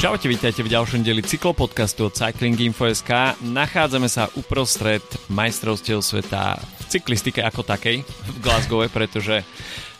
Čaute, vítajte v ďalšom dieli cyklopodcastu od Cycling Info.sk. Nachádzame sa uprostred majstrovstiev sveta v cyklistike ako takej v Glasgow, pretože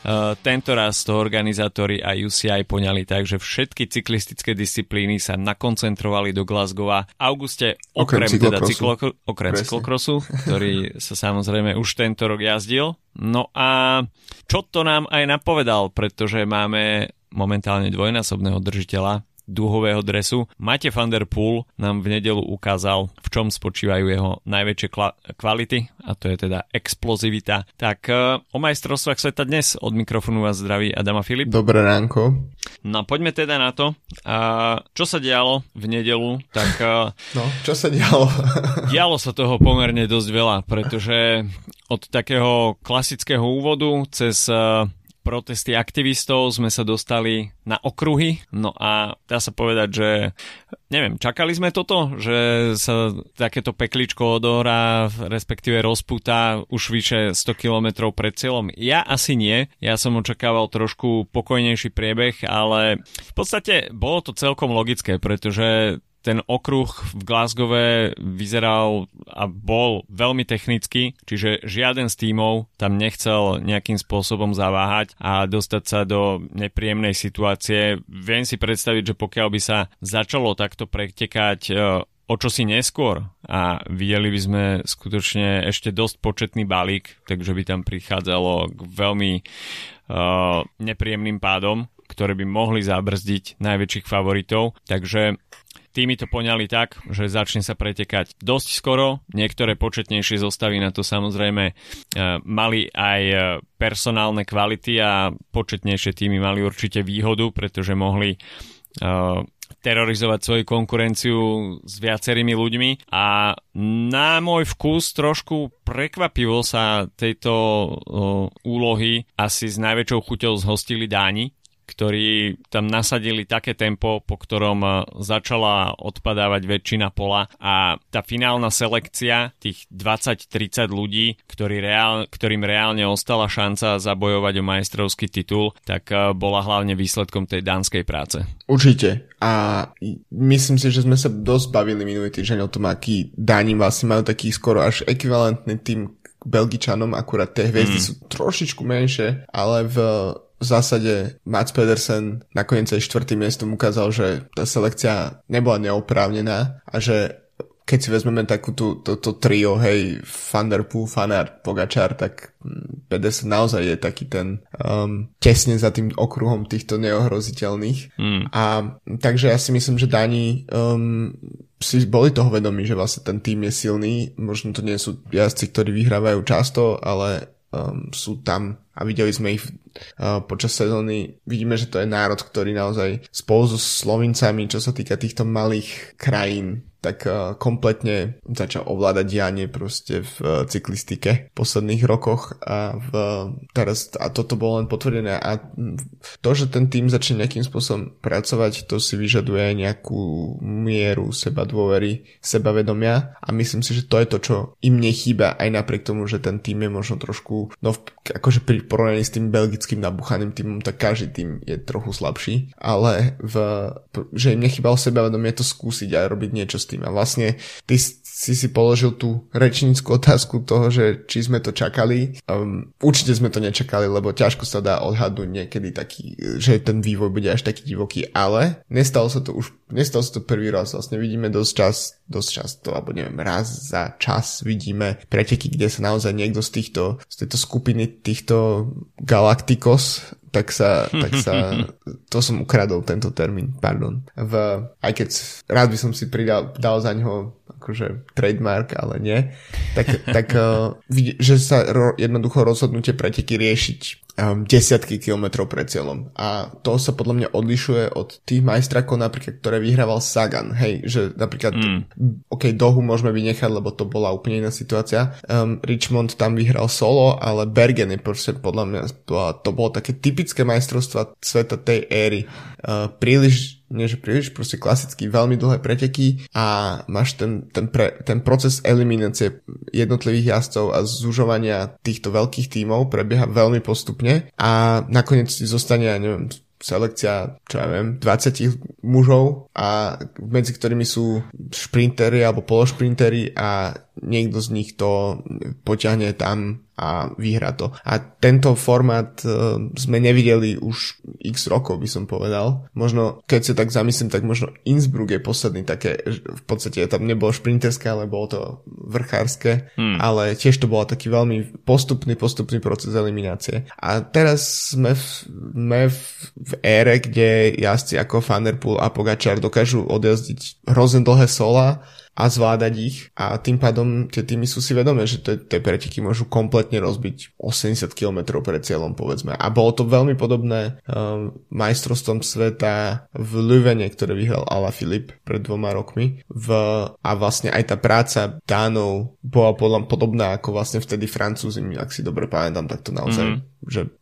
Uh, tento raz to organizátori a UCI poňali tak, že všetky cyklistické disciplíny sa nakoncentrovali do Glasgowa v auguste, okrem, okrem teda cyklokrosu, okrem cyklokrosu, ktorý sa samozrejme už tento rok jazdil. No a čo to nám aj napovedal, pretože máme momentálne dvojnásobného držiteľa dúhového dresu. Mate van der Poel nám v nedelu ukázal, v čom spočívajú jeho najväčšie kla- kvality a to je teda explozivita. Tak uh, o majstrovstvách sveta dnes od mikrofónu vás zdraví Adama Filip. Dobré ránko. No poďme teda na to. Uh, čo sa dialo v nedelu? Tak, uh, no, čo sa dialo? dialo sa toho pomerne dosť veľa, pretože od takého klasického úvodu cez uh, protesty aktivistov sme sa dostali na okruhy. No a dá sa povedať, že neviem, čakali sme toto, že sa takéto pekličko odohrá, respektíve rozputá už vyše 100 km pred cieľom. Ja asi nie, ja som očakával trošku pokojnejší priebeh, ale v podstate bolo to celkom logické, pretože ten okruh v Glasgowe vyzeral a bol veľmi technický, čiže žiaden z tímov tam nechcel nejakým spôsobom zaváhať a dostať sa do nepríjemnej situácie. Viem si predstaviť, že pokiaľ by sa začalo takto pretekať e, o čosi neskôr a videli by sme skutočne ešte dosť početný balík, takže by tam prichádzalo k veľmi uh, nepríjemným pádom, ktoré by mohli zabrzdiť najväčších favoritov. Takže Týmy to poňali tak, že začne sa pretekať dosť skoro. Niektoré početnejšie zostavy na to samozrejme e, mali aj e, personálne kvality a početnejšie týmy mali určite výhodu, pretože mohli e, terorizovať svoju konkurenciu s viacerými ľuďmi. A na môj vkus trošku prekvapivo sa tejto úlohy. Asi s najväčšou chuťou zhostili Dáni, ktorí tam nasadili také tempo, po ktorom e, začala odpadávať väčšina pola a tá finálna selekcia tých 20-30 ľudí, ktorý reál, ktorým reálne ostala šanca zabojovať o majstrovský titul, tak e, bola hlavne výsledkom tej dánskej práce. Určite. A myslím si, že sme sa dosť bavili minulý týždeň o tom, aký Dáni vlastne majú taký skoro až ekvivalentný tým Belgičanom, akurát tie hviezdy mm. sú trošičku menšie, ale v v zásade Mats Pedersen nakoniec aj štvrtým miestom ukázal, že tá selekcia nebola neoprávnená a že keď si vezmeme takú tú, to, to trio, hej, Van der Poel, Fanart, Pogačar, tak mm, Pedersen naozaj je taký ten um, tesne za tým okruhom týchto neohroziteľných. Mm. A takže ja si myslím, že Dani um, si boli toho vedomí, že vlastne ten tým je silný. Možno to nie sú jazdci, ktorí vyhrávajú často, ale um, sú tam a videli sme ich uh, počas sezóny. Vidíme, že to je národ, ktorý naozaj spolu so Slovincami, čo sa týka týchto malých krajín, tak uh, kompletne začal ovládať dianie proste v uh, cyklistike v posledných rokoch a v, teraz a toto bolo len potvrdené. A to, že ten tým začne nejakým spôsobom pracovať, to si vyžaduje nejakú mieru seba dôvery, sebavedomia. A myslím si, že to je to, čo im nechýba aj napriek tomu, že ten tým je možno trošku, no akože pri porovnaní s tým belgickým nabuchaným týmom, tak každý tým je trochu slabší, ale v, že im nechýbalo sebavedomie to skúsiť a robiť niečo s tým. A vlastne ty si si položil tú rečníckú otázku toho, že či sme to čakali. Um, určite sme to nečakali, lebo ťažko sa dá odhadnúť niekedy taký, že ten vývoj bude až taký divoký, ale nestalo sa to už, nestalo sa to prvý raz. Vlastne vidíme dosť čas, dosť často, alebo neviem, raz za čas vidíme preteky, kde sa naozaj niekto z týchto, z tejto skupiny týchto Galacticos tak sa, tak sa, to som ukradol tento termín, pardon. V, aj keď rád by som si pridal, dal za ňoho akože trademark, ale nie, tak, tak uh, že sa ro, jednoducho rozhodnutie preteky riešiť um, desiatky kilometrov pred cieľom. A to sa podľa mňa odlišuje od tých majstrakov napríklad, ktoré vyhrával Sagan. Hej, že napríklad, mm. ok, Dohu môžeme vynechať, lebo to bola úplne iná situácia. Um, Richmond tam vyhral solo, ale Bergen je proste podľa mňa, to bolo také typické majstrovstva sveta tej éry. Uh, príliš nie že príliš, proste klasicky veľmi dlhé preteky a máš ten, ten, pre, ten proces eliminácie jednotlivých jazdcov a zužovania týchto veľkých tímov prebieha veľmi postupne a nakoniec si zostane, ja neviem, selekcia, čo ja viem, 20 mužov a medzi ktorými sú šprintery alebo pološprintery a niekto z nich to poťahne tam a vyhra to. A tento formát uh, sme nevideli už x rokov, by som povedal. Možno, keď sa tak zamyslím, tak možno Innsbruck je posledný také, v podstate tam nebolo šprinterské, ale bolo to vrchárske, hmm. ale tiež to bol taký veľmi postupný, postupný proces eliminácie. A teraz sme v, sme v, v ére, kde jazdci ako Fanderpool a Pogačar dokážu odjazdiť hrozne dlhé sola a zvládať ich a tým pádom tie týmy sú si vedomé, že tie preteky môžu kompletne rozbiť 80 km pred cieľom povedzme. A bolo to veľmi podobné um, majstrovstvom sveta v Lüvene, ktoré vyhral Ala Filip pred dvoma rokmi v, a vlastne aj tá práca Dánov bola podľa podobná ako vlastne vtedy Francúzi, ak si dobre pamätám, tak to naozaj mm-hmm že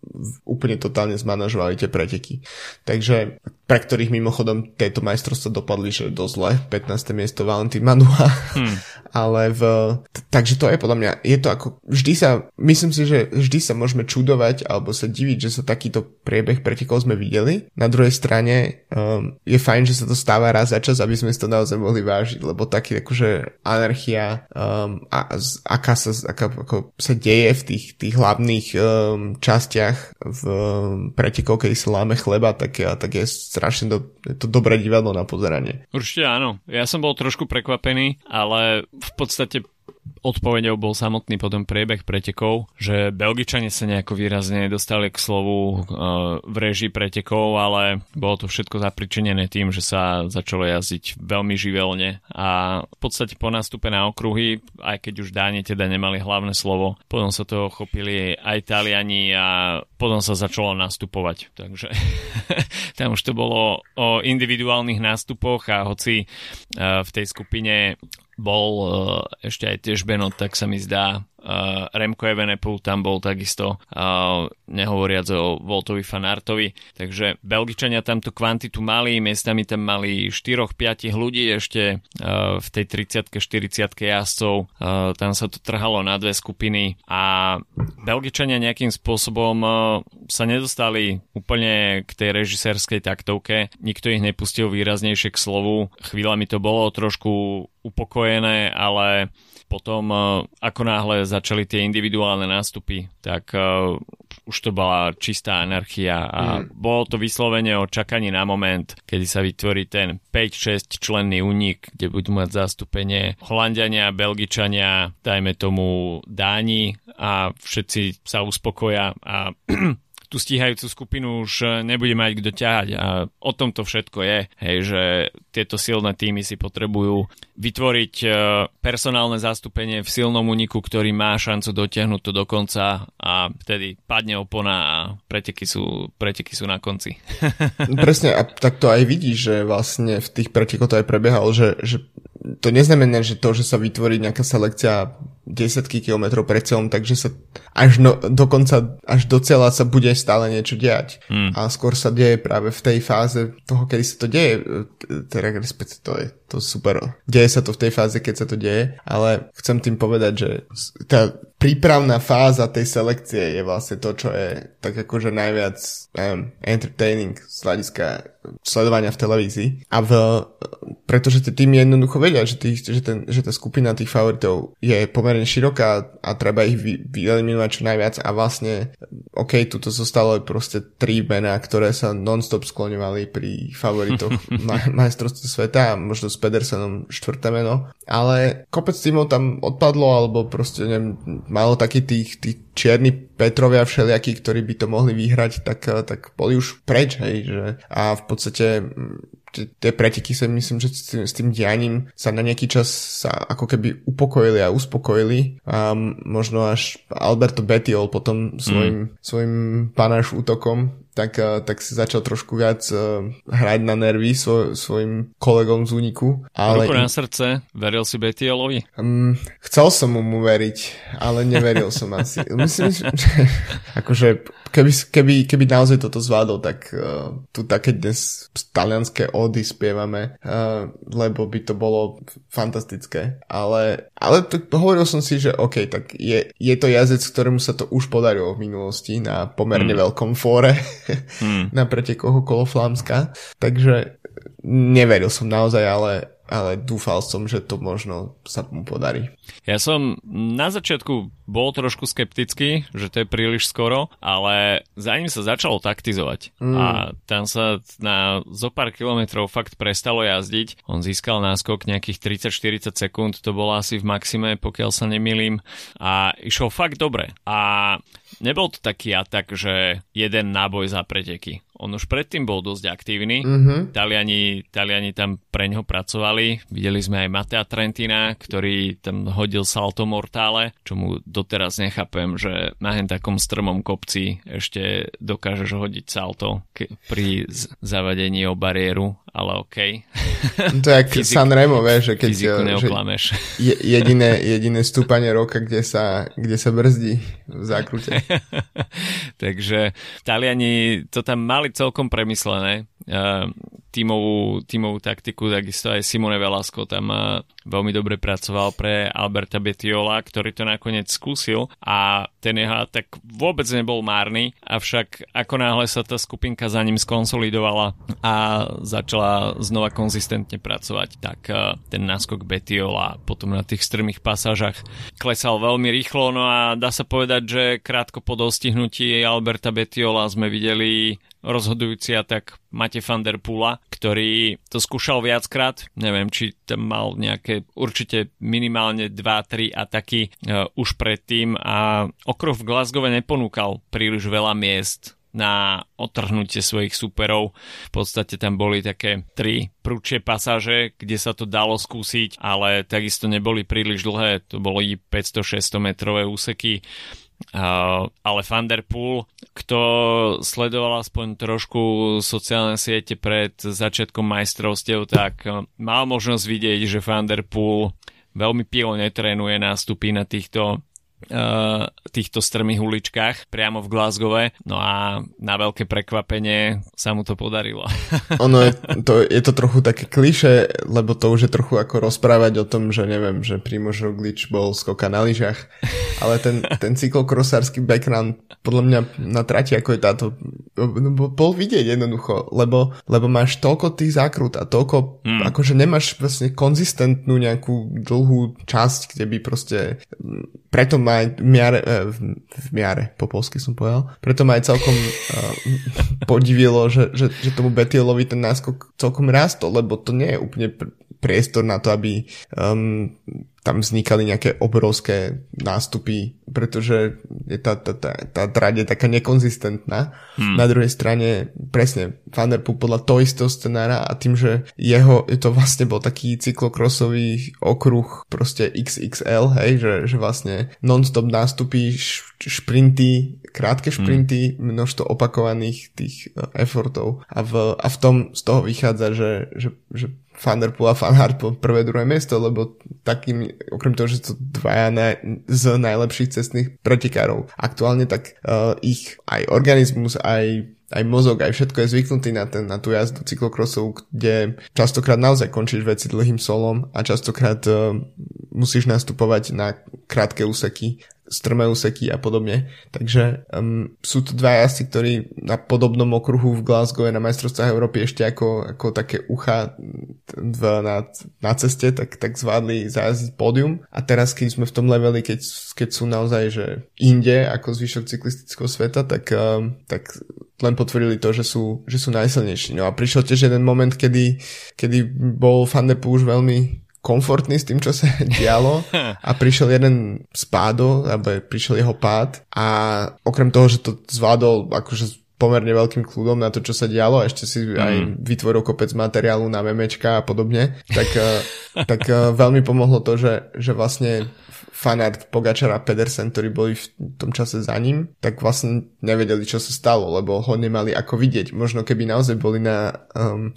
úplne totálne zmanažovali tie preteky. Takže pre ktorých mimochodom tieto majstrovstvá dopadli, že dosť zle, 15. miesto Valentín Manua, hmm. ale v, takže to je podľa mňa, je to ako, vždy sa, myslím si, že vždy sa môžeme čudovať alebo sa diviť, že sa takýto priebeh pretekov sme videli. Na druhej strane um, je fajn, že sa to stáva raz za čas, aby sme si to naozaj mohli vážiť, lebo taký akože anarchia, um, a, aká, sa, aká ako sa deje v tých, tých hlavných um, častiach v pretekov, keď sa láme chleba, tak, tak je strašne do, je to dobré divadlo na pozeranie. Určite áno. Ja som bol trošku prekvapený, ale v podstate odpovedou bol samotný potom priebeh pretekov, že Belgičania sa nejako výrazne dostali k slovu uh, v režii pretekov, ale bolo to všetko zapričenené tým, že sa začalo jazdiť veľmi živelne a v podstate po nástupe na okruhy, aj keď už Dáne teda nemali hlavné slovo, potom sa toho chopili aj Taliani a potom sa začalo nastupovať. Takže tam už to bolo o individuálnych nástupoch a hoci uh, v tej skupine bol uh, ešte aj tiež Benot, tak sa mi zdá, Uh, Remko Evenepoel tam bol takisto, uh, nehovoriac o Voltovi Fanartovi. Takže Belgičania tamto kvantitu mali, miestami tam mali 4-5 ľudí ešte uh, v tej 30-40 jazdcov. Uh, tam sa to trhalo na dve skupiny a Belgičania nejakým spôsobom uh, sa nedostali úplne k tej režisérskej taktovke. Nikto ich nepustil výraznejšie k slovu. Chvíľami to bolo trošku upokojené, ale potom ako náhle začali tie individuálne nástupy, tak uh, už to bola čistá anarchia a mm. bolo to vyslovene o čakaní na moment, kedy sa vytvorí ten 5-6 členný únik, kde budú mať zastúpenie Holandiania, Belgičania, dajme tomu Dáni a všetci sa uspokoja a tú stíhajúcu skupinu už e, nebude mať kto ťahať a o tom to všetko je, hej, že tieto silné týmy si potrebujú vytvoriť e, personálne zastúpenie v silnom uniku, ktorý má šancu dotiahnuť to do konca a vtedy padne opona a preteky sú, preteky sú na konci. Presne, a tak to aj vidíš, že vlastne v tých pretekoch to aj prebiehalo, že, že to neznamená, že to, že sa vytvorí nejaká selekcia desiatky kilometrov pred cieľom, takže sa až no, dokonca, až do cieľa sa bude stále niečo diať. Hmm. A skôr sa deje práve v tej fáze toho, kedy sa to deje, teda respektíve to je to super. Deje sa to v tej fáze, keď sa to deje, ale chcem tým povedať, že tá prípravná fáza tej selekcie je vlastne to, čo je tak akože najviac um, entertaining z hľadiska sledovania v televízii. A v, pretože tie týmy jednoducho vedia, že, tých, že, ten, že tá skupina tých favoritov je pomerne široká a treba ich vy, vyeliminovať čo najviac a vlastne OK, tuto zostalo proste tri mená, ktoré sa non-stop skloňovali pri favoritoch ma- majstrovstve sveta a možno s Pedersenom štvrté meno, ale kopec týmov tam odpadlo alebo proste neviem, malo taký tých, tých čierny Petrovia všelijakí, ktorí by to mohli vyhrať, tak, tak boli už preč, hej, že a v podstate tie preteky sa myslím, že s tým, s tým dianím sa na nejaký čas sa ako keby upokojili a uspokojili a možno až Alberto Bettiol potom svojim, mm. svojim panáš útokom tak, eh, tak si začal trošku viac uh, hrať na nervy svoj, svojim kolegom z úniku. Ale... Ruku na srdce, veril si Betiolovi? Um, chcel som mu veriť, ale neveril som asi. Myslím, že akože keby, keby, keby naozaj toto zvládol, tak uh, tu také dnes talianské ódy spievame, uh, lebo by to bolo fantastické. Ale, ale to, hovoril som si, že OK, tak je, je to jazdec, ktorému sa to už podarilo v minulosti na pomerne mm. veľkom fóre mm. na pretekoch okolo Flámska. Takže neveril som naozaj, ale ale dúfal som, že to možno sa mu podarí. Ja som na začiatku bol trošku skeptický, že to je príliš skoro, ale za ním sa začalo taktizovať mm. a tam sa na zo pár kilometrov fakt prestalo jazdiť. On získal náskok nejakých 30-40 sekúnd, to bolo asi v maxime, pokiaľ sa nemýlim a išiel fakt dobre. A nebol to taký atak, že jeden náboj za preteky. On už predtým bol dosť aktívny. Mm-hmm. Taliani, Taliani tam pre ňo pracovali. Videli sme aj Matea Trentina, ktorý tam hodil salto mortále, čo mu doteraz nechápem, že na hen takom strmom kopci ešte dokážeš hodiť salto ke- pri z- zavadení o bariéru, ale OK. To je ako Sanremo, vieš, že keď že je, jediné, jediné stúpanie roka, kde sa, kde sa brzdí v zákrute. Takže Taliani to tam mali celkom premyslené. Uh, tímovú, tímovú taktiku, takisto aj Simone Velasco tam uh, veľmi dobre pracoval pre Alberta Betiola, ktorý to nakoniec skúsil a ten jeho tak vôbec nebol márny, avšak ako náhle sa tá skupinka za ním skonsolidovala a začala znova konzistentne pracovať, tak uh, ten náskok Betiola potom na tých strmých pasážach klesal veľmi rýchlo, no a dá sa povedať, že krátko po dostihnutí Alberta Betiola sme videli rozhodujúci atak Mate van ktorý to skúšal viackrát. Neviem, či tam mal nejaké určite minimálne 2-3 ataky uh, už predtým a okruh v Glasgow neponúkal príliš veľa miest na otrhnutie svojich superov. V podstate tam boli také tri prúčie pasáže, kde sa to dalo skúsiť, ale takisto neboli príliš dlhé. To boli 500-600 metrové úseky Ale Thunderpool, kto sledoval aspoň trošku sociálne siete pred začiatkom majstrovstiev, tak uh, mal možnosť vidieť, že Thunderpool veľmi pilne trénuje nástupy na týchto týchto strmých uličkách priamo v Glasgowe. No a na veľké prekvapenie sa mu to podarilo. ono je to, je to trochu také kliše, lebo to už je trochu ako rozprávať o tom, že neviem, že Primož Roglič bol skoka na lyžach, ale ten, ten cyklokrosársky background podľa mňa na trati ako je táto bol vidieť jednoducho, lebo, lebo máš toľko tých zákrut a toľko, mm. akože nemáš vlastne konzistentnú nejakú dlhú časť, kde by proste preto ma aj miare, e, v, v miare, po polsky som povedal, preto ma aj celkom uh, podivilo, že, že, že tomu Betielovi ten náskok celkom rastol, lebo to nie je úplne pr- priestor na to, aby um, tam vznikali nejaké obrovské nástupy, pretože je tá, tá, tá, tá trať je taká nekonzistentná. Hmm. Na druhej strane presne Van der Poel podľa toho istého scenára a tým, že jeho, je to vlastne bol taký cyklokrosový okruh proste XXL, hej, že, že vlastne non-stop nástupy, šprinty, krátke šprinty, hmm. množstvo opakovaných tých uh, effortov a v, a v tom z toho vychádza, že, že, že Van der Poel a Van Hart po prvé, druhé miesto, lebo takým, okrem toho, že sú dvaja na, z najlepších cestných pretekárov aktuálne, tak uh, ich aj organizmus, aj aj mozog, aj všetko je zvyknutý na, ten, na tú jazdu cyklokrosu, kde častokrát naozaj končíš veci dlhým solom a častokrát uh, musíš nastupovať na krátke úseky strmé úseky a podobne. Takže um, sú tu dva jazdci, ktorí na podobnom okruhu v Glasgow na majstrovstvách Európy ešte ako, ako také ucha v, na, na ceste, tak, tak zvládli zajazdiť pódium. A teraz, keď sme v tom leveli, keď, keď sú naozaj že inde ako zvyšok cyklistického sveta, tak, um, tak len potvrdili to, že sú, že sú najsilnejší. No a prišiel tiež jeden moment, kedy, kedy bol Van už veľmi komfortný s tým, čo sa dialo a prišiel jeden spádo, alebo prišiel jeho pád a okrem toho, že to zvládol akože pomerne veľkým kľudom na to, čo sa dialo a ešte si mm. aj vytvoril kopec materiálu na memečka a podobne, tak, eh, tak eh, veľmi pomohlo to, že, že vlastne fanart Pogačara a Pedersen, ktorí boli v tom čase za ním, tak vlastne nevedeli, čo sa stalo, lebo ho nemali ako vidieť. Možno keby naozaj boli na um,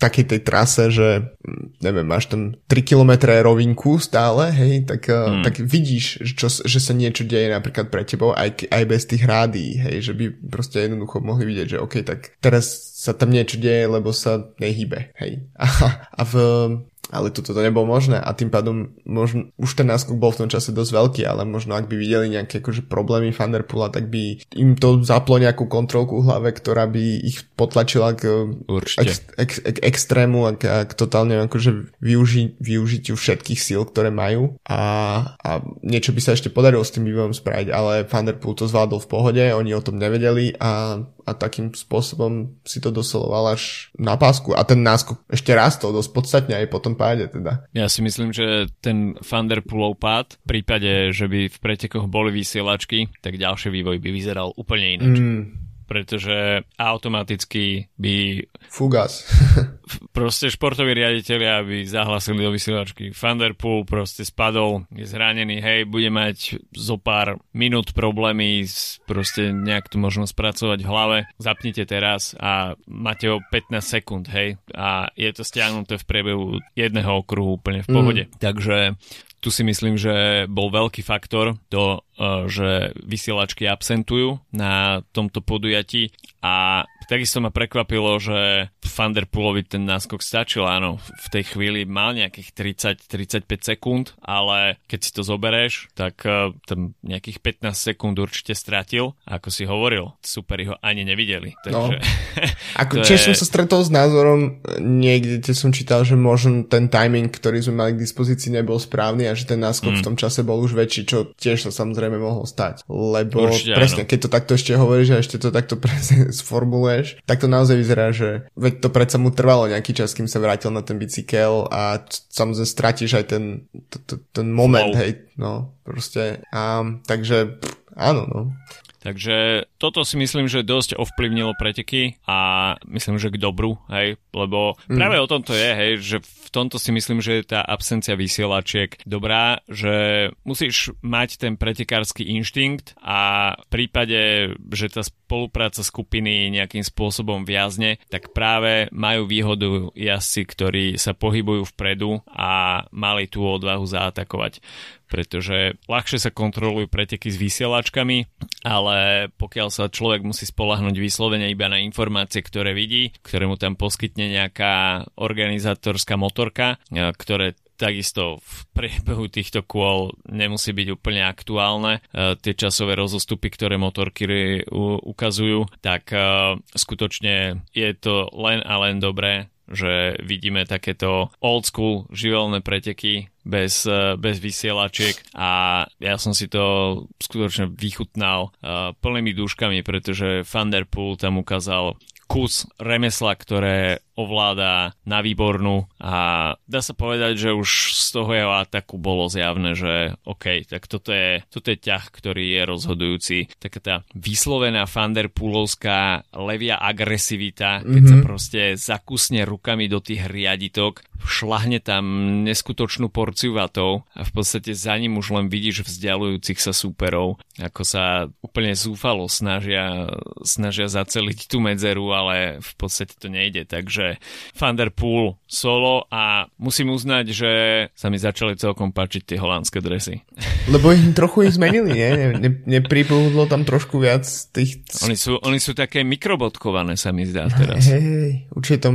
takej tej trase, že mm, neviem, máš tam 3 km rovinku stále, hej, tak, hmm. tak vidíš, čo, že sa niečo deje napríklad pre tebou aj, aj bez tých rádií, hej, že by proste jednoducho mohli vidieť, že OK, tak teraz sa tam niečo deje, lebo sa nehybe, hej. A, a v ale toto to nebolo možné. A tým pádom možno, už ten náskok bol v tom čase dosť veľký, ale možno ak by videli nejaké akože problémy Thunderpoola, tak by im to zaplo nejakú kontrolku v hlave, ktorá by ich potlačila k ex, ex, ex, extrému a k, k totálne akože využi, využitiu všetkých síl, ktoré majú. A, a niečo by sa ešte podarilo s tým vývojom spraviť, ale Thunderpool to zvládol v pohode, oni o tom nevedeli a a takým spôsobom si to dosoloval až na pásku. A ten náskok ešte rastol dosť podstatne aj po tom páde teda. Ja si myslím, že ten Thunderpoolov pád, v prípade, že by v pretekoch boli vysielačky, tak ďalší vývoj by vyzeral úplne ináč. Mm pretože automaticky by... Fugas. proste športoví riaditeľia by zahlasili do vysielačky. Thunderpool proste spadol, je zranený, hej, bude mať zo pár minút problémy, proste nejak to možno spracovať v hlave. Zapnite teraz a máte ho 15 sekúnd, hej, a je to stiahnuté v priebehu jedného okruhu úplne v pohode. Mm. Takže tu si myslím, že bol veľký faktor to, e, že vysielačky absentujú na tomto podujatí a Takisto ma prekvapilo, že Thunderpoolovi ten náskok stačil, áno, v tej chvíli mal nejakých 30-35 sekúnd, ale keď si to zobereš, tak uh, tam nejakých 15 sekúnd určite stratil. Ako si hovoril, superi ho ani nevideli. Takže, no. ako tiež je... som sa stretol s názorom, niekde som čítal, že možno ten timing, ktorý sme mali k dispozícii, nebol správny a že ten náskok mm. v tom čase bol už väčší, čo tiež sa samozrejme mohlo stať. Lebo určite, presne, áno. keď to takto ešte hovoríš a ešte to takto presne sformuluje filmuješ, tak to naozaj vyzerá, že veď to predsa mu trvalo nejaký čas, kým sa vrátil na ten bicykel a samozrejme stratíš aj ten, t- t- ten moment, Flow. hej, no, proste. A, takže, pff, áno, no. Takže toto si myslím, že dosť ovplyvnilo preteky a myslím, že k dobru, hej, lebo mm. práve o tomto je, hej, že tomto si myslím, že je tá absencia vysielačiek dobrá, že musíš mať ten pretekársky inštinkt a v prípade, že tá spolupráca skupiny nejakým spôsobom viazne, tak práve majú výhodu jazdci, ktorí sa pohybujú vpredu a mali tú odvahu zaatakovať. Pretože ľahšie sa kontrolujú preteky s vysielačkami, ale pokiaľ sa človek musí spolahnuť vyslovene iba na informácie, ktoré vidí, ktoré mu tam poskytne nejaká organizátorská motorka, ktoré takisto v priebehu týchto kôl nemusí byť úplne aktuálne. E, tie časové rozostupy, ktoré motorky ukazujú, tak e, skutočne je to len a len dobré že vidíme takéto old school živelné preteky bez, bez vysielačiek a ja som si to skutočne vychutnal plnými dúškami, pretože Thunderpool tam ukázal kus remesla, ktoré ovláda na výbornú a dá sa povedať, že už z toho jeho ataku bolo zjavné, že OK, tak toto je, toto je ťah, ktorý je rozhodujúci. Taká tá vyslovená Fanderpoolovská levia agresivita, keď mm-hmm. sa mhm. proste zakusne rukami do tých riaditok, šlahne tam neskutočnú porciu vatov a v podstate za ním už len vidíš vzdialujúcich sa súperov, ako sa úplne zúfalo snažia, snažia zaceliť tú medzeru, ale v podstate to nejde, takže že Thunderpool solo a musím uznať, že sa mi začali celkom páčiť tie holandské dresy. Lebo ich trochu ich zmenili, nie? Ne, ne, nepribudlo tam trošku viac tých... Oni sú, oni sú také mikrobodkované, sa mi zdá teraz. Hej, hej, určite tom...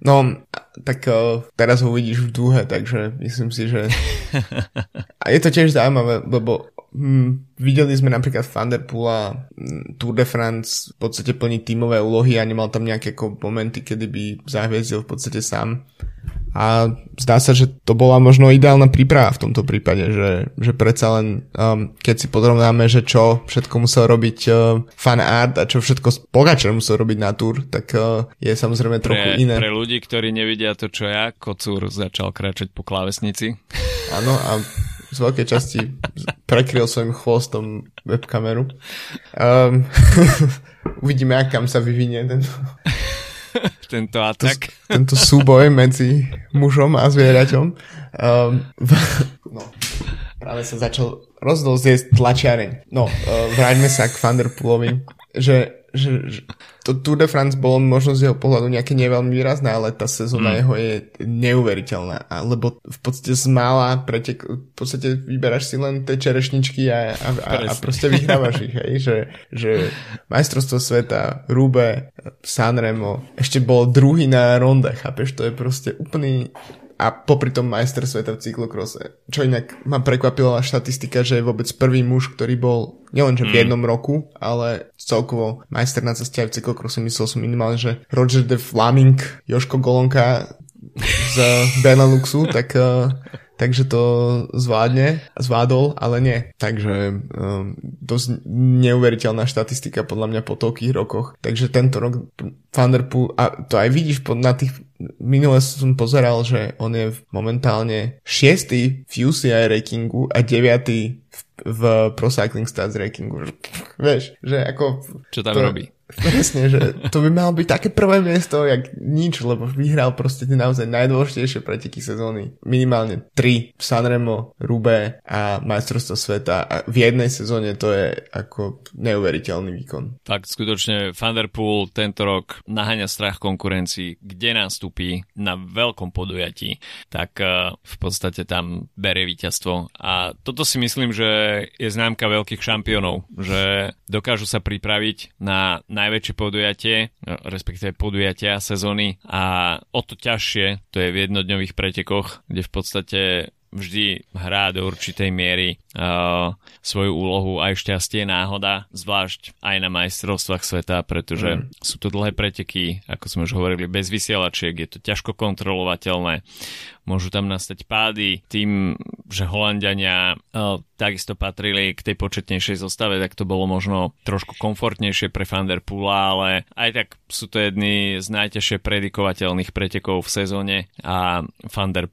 No, tak uh, teraz ho vidíš v dúhe, takže myslím si, že... A je to tiež zaujímavé, lebo Hmm, videli sme napríklad Thunderpoola hm, Tour de France v podstate plniť tímové úlohy a nemal tam nejaké ako momenty, kedy by zahviezdil v podstate sám. A zdá sa, že to bola možno ideálna príprava v tomto prípade, že, že predsa len um, keď si podrovnáme, že čo všetko musel robiť uh, fan art a čo všetko Pogačar musel robiť na Tour, tak uh, je samozrejme trochu pre, iné. Pre ľudí, ktorí nevidia to, čo ja, Kocúr začal kráčať po klávesnici. Áno a z veľkej časti prekryl svojim chvostom webkameru. Um, uvidíme, kam sa vyvinie tento, tento atak. tento súboj medzi mužom a zvieraťom. Um, no, práve sa začal rozdol zjesť tlačiareň. No, uh, vráťme sa k Thunderpoolovi. Že že, že to Tour de France bolo možno z jeho pohľadu nejaké neveľmi výrazné, ale tá sezóna mm. jeho je neuveriteľná. Lebo v podstate z mála pretek, v podstate vyberáš si len tie čerešničky a, a, a, a proste vyhrávaš ich, hej, že, že majstrovstvo sveta, Rube, Sanremo, ešte bol druhý na ronde, chápeš, to je proste úplný a popri tom majster sveta v cyklokrose. Čo inak ma prekvapila štatistika, že je vôbec prvý muž, ktorý bol nielenže v mm. jednom roku, ale celkovo majster na ceste aj v cyklokrose. Myslel som minimálne, že Roger de Flaming, Joško Golonka z Beneluxu, tak uh, takže to zvládne, zvládol, ale nie. Takže um, dosť neuveriteľná štatistika podľa mňa po toľkých rokoch. Takže tento rok Thunderpool, a to aj vidíš po, na tých minule som pozeral, že on je momentálne šiestý v UCI rankingu a deviatý v, v Pro Cycling Stats rankingu. Vieš, že ako... Čo tam to, robí? Presne, že to by malo byť také prvé miesto, jak nič, lebo vyhral proste tie naozaj najdôležitejšie preteky sezóny. Minimálne tri. Sanremo, Rube a majstrovstvo sveta. A v jednej sezóne to je ako neuveriteľný výkon. Tak skutočne Thunderpool tento rok naháňa strach konkurencii, kde nastúpi na veľkom podujatí, tak uh, v podstate tam berie víťazstvo. A toto si myslím, že je známka veľkých šampiónov, že dokážu sa pripraviť na, na najväčšie podujatie, no, respektíve podujatia sezóny a o to ťažšie to je v jednodňových pretekoch, kde v podstate vždy hrá do určitej miery uh, svoju úlohu aj šťastie, náhoda, zvlášť aj na majstrovstvách sveta, pretože mm. sú to dlhé preteky, ako sme už hovorili, bez vysielačiek, je to ťažko kontrolovateľné môžu tam nastať pády. Tým, že Holandiania uh, takisto patrili k tej početnejšej zostave, tak to bolo možno trošku komfortnejšie pre Van der ale aj tak sú to jedny z najťažšie predikovateľných pretekov v sezóne a Van der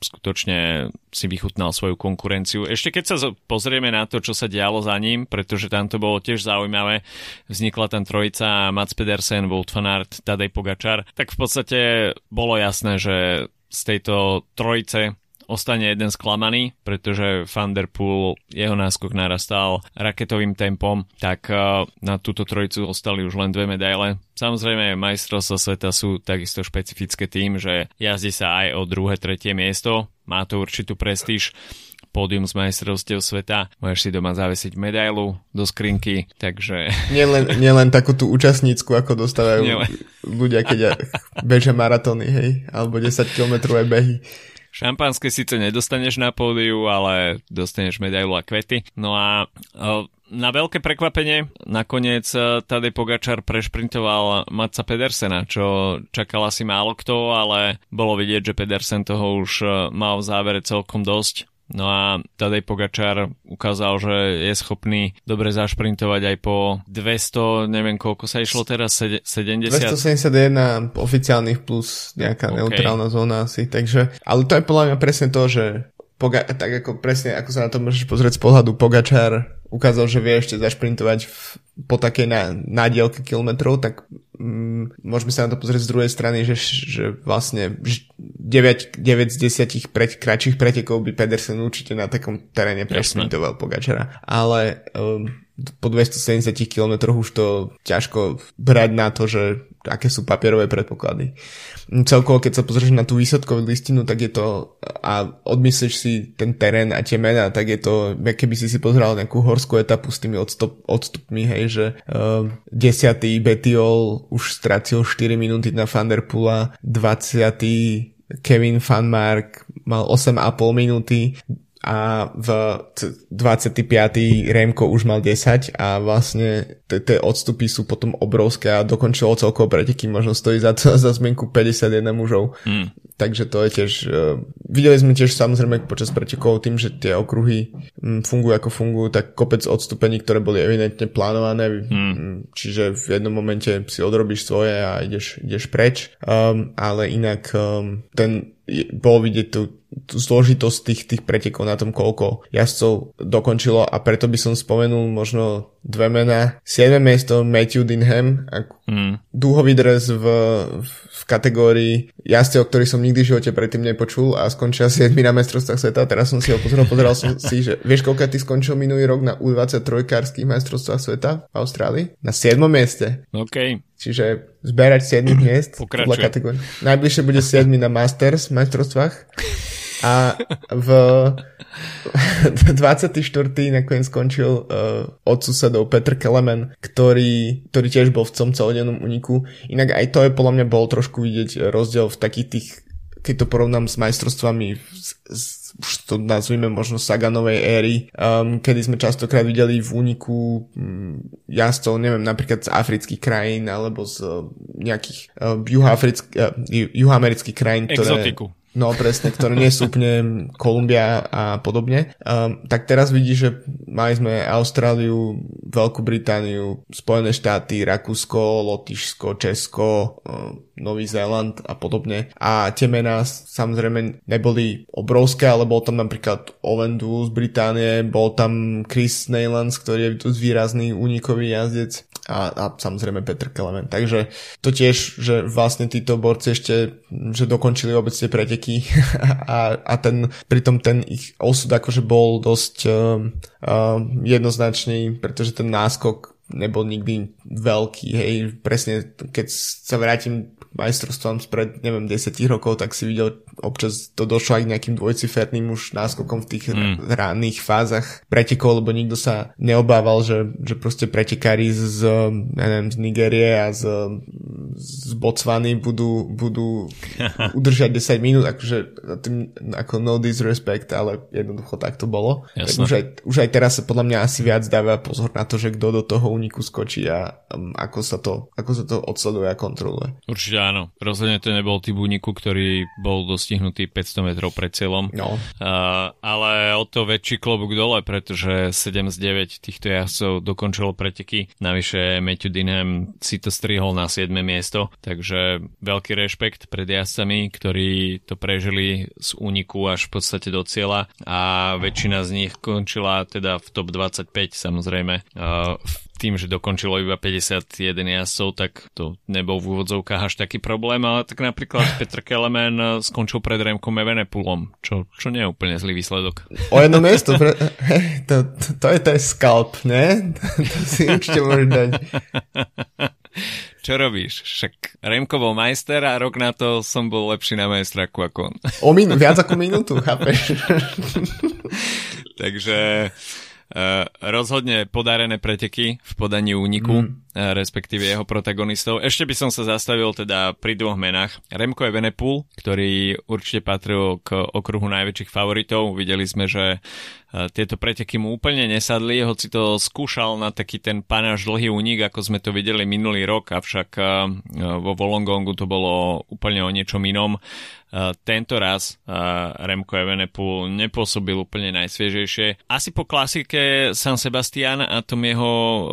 skutočne si vychutnal svoju konkurenciu. Ešte keď sa pozrieme na to, čo sa dialo za ním, pretože tam to bolo tiež zaujímavé, vznikla tam trojica Mats Pedersen, Wout van Aert, Tadej Pogačar, tak v podstate bolo jasné, že z tejto trojice ostane jeden sklamaný, pretože Van Der jeho náskok narastal raketovým tempom, tak uh, na túto trojicu ostali už len dve medaile. Samozrejme, majstrovstvá sveta sú takisto špecifické tým, že jazdí sa aj o druhé, tretie miesto, má to určitú prestíž pódium z majstrovstiev sveta, môžeš si doma zavesiť medailu do skrinky, takže... Nielen, nielen takú tú účastnícku, ako dostávajú nielen. ľudia, keď bežia maratóny, hej, alebo 10 kilometrové behy. Šampanské síce nedostaneš na pódiu, ale dostaneš medailu a kvety. No a na veľké prekvapenie nakoniec Tadej Pogačar prešprintoval Matca Pedersena, čo čakal asi málo kto, ale bolo vidieť, že Pedersen toho už mal v závere celkom dosť. No a Tadej Pogačar ukázal, že je schopný dobre zašprintovať aj po 200, neviem koľko sa išlo teraz, 70? 271 oficiálnych plus nejaká okay. neutrálna zóna asi, takže, ale to je podľa mňa presne to, že Poga- tak ako presne, ako sa na to môžeš pozrieť z pohľadu Pogačar ukázal, že vie ešte zašprintovať v, po takej na, nádielke kilometrov, tak mm, môžeme sa na to pozrieť z druhej strany, že, že vlastne 9, 9 z 10 pre, kratších pretekov by Pedersen určite na takom teréne prešprintoval Pogačara. Ale um, po 270 km už to ťažko brať na to, že aké sú papierové predpoklady. Celkovo, keď sa pozrieš na tú výsledkovú listinu, tak je to a odmyslíš si ten terén a tie mená, tak je to, keby si si pozeral nejakú horskú etapu s tými odstup, odstupmi, hej, že uh, 10. Betiol už stratil 4 minúty na Vanderpoola, 20. Kevin Fanmark mal 8,5 minúty, a v 25. Remko už mal 10 a vlastne tie odstupy sú potom obrovské a dokončilo celkovo preteky, možno stojí za, to, za zmenku 51 mužov. Mm. Takže to je tiež, uh, videli sme tiež samozrejme počas pretekov tým, že tie okruhy um, fungujú ako fungujú, tak kopec odstupení, ktoré boli evidentne plánované, mm. čiže v jednom momente si odrobíš svoje a ideš, ideš preč, um, ale inak um, ten bolo vidieť tú, tú zložitosť tých, tých pretekov na tom, koľko jazdcov dokončilo a preto by som spomenul možno dve mená. 7. miesto Matthew Dinham, mm. dúhový dres v, v kategórii jazde, o ktorých som nikdy v živote predtým nepočul a skončil 7 na mestrovstvách sveta. Teraz som si ho pozeral, pozeral som si, že vieš, koľko ty skončil minulý rok na U23 kárských mestrovstvách sveta v Austrálii? Na 7. mieste. OK. Čiže zberať 7 miest. Pokračuje. Najbližšie bude 7 na Masters mestrovstvách. A v 24. nakoniec skončil uh, od susedov Petr Kelemen, ktorý, ktorý tiež bol v tom celodennom uniku. Inak aj to je podľa mňa bol trošku vidieť rozdiel v takých tých keď to porovnám s majstrovstvami už to nazvime možno Saganovej éry, um, kedy sme častokrát videli v úniku um, jazdcov, neviem, napríklad z afrických krajín alebo z uh, nejakých uh, uh, juhoamerických krajín, ktoré... Exotiku. No presne, ktoré nie sú úplne Kolumbia a podobne. Um, tak teraz vidíš, že mali sme Austráliu, Veľkú Britániu, Spojené štáty, Rakúsko, Lotyšsko, Česko, um, Nový Zéland a podobne. A tie mená samozrejme neboli obrovské, ale bol tam napríklad Ovendu z Británie, bol tam Chris Neylands, ktorý je dosť výrazný únikový jazdec a, a samozrejme Petr Kelemen. Takže to tiež, že vlastne títo borci ešte, že dokončili vôbec tie preteky a, a ten, pritom ten ich osud akože bol dosť uh, uh, jednoznačný, pretože ten náskok nebol nikdy veľký, hej, presne keď sa vrátim majstrovstvám spred, neviem, 10 rokov, tak si videl, občas to došlo aj k nejakým dvojciferným už náskokom v tých mm. ranných fázach pretekov, lebo nikto sa neobával, že, že proste pretekári z, ja neviem, z Nigérie a z, z Botswany budú, budú udržať 10 minút, akože tým, ako no disrespect, ale jednoducho tak to bolo. Tak už, aj, už aj teraz sa podľa mňa asi viac dáva pozor na to, že kto do toho úniku skočí a um, ako sa to, ako sa to odsleduje a kontroluje. Určite áno. Rozhodne to nebol typ úniku, ktorý bol dostihnutý 500 metrov pred cieľom. No. Uh, ale o to väčší klobúk dole, pretože 7 z 9 týchto jazdcov dokončilo preteky. Navyše Matthew Dinham si to strihol na 7 miesto, takže veľký rešpekt pred jazdcami, ktorí to prežili z úniku až v podstate do cieľa a väčšina z nich končila teda v top 25 samozrejme uh, v tým, že dokončilo iba 51 jazdcov, tak to nebol v úvodzovkách až taký problém, ale tak napríklad Petr Kelemen eh, skončil pred Remkom Evenepulom, čo, čo nie je úplne zlý výsledok. O jedno miesto, pre... hey, to, to, to je ten skalp, ne? to si určite môžeš dať. Čo robíš? Však Remko bol majster a rok na to som bol lepší na majstraku ako on. O min- viac ako minútu, chápeš? Takže rozhodne podarené preteky v podaní úniku, mm. uh, respektíve jeho protagonistov. Ešte by som sa zastavil teda pri dvoch menách. Remko Evenepoel, ktorý určite patril k okruhu najväčších favoritov. Videli sme, že uh, tieto preteky mu úplne nesadli, hoci to skúšal na taký ten panáš dlhý únik, ako sme to videli minulý rok, avšak vo Volongongu to bolo úplne o niečom inom. Uh, tento raz uh, Remco Evenepoel nepôsobil úplne najsviežejšie. Asi po klasike San Sebastian a tom jeho uh,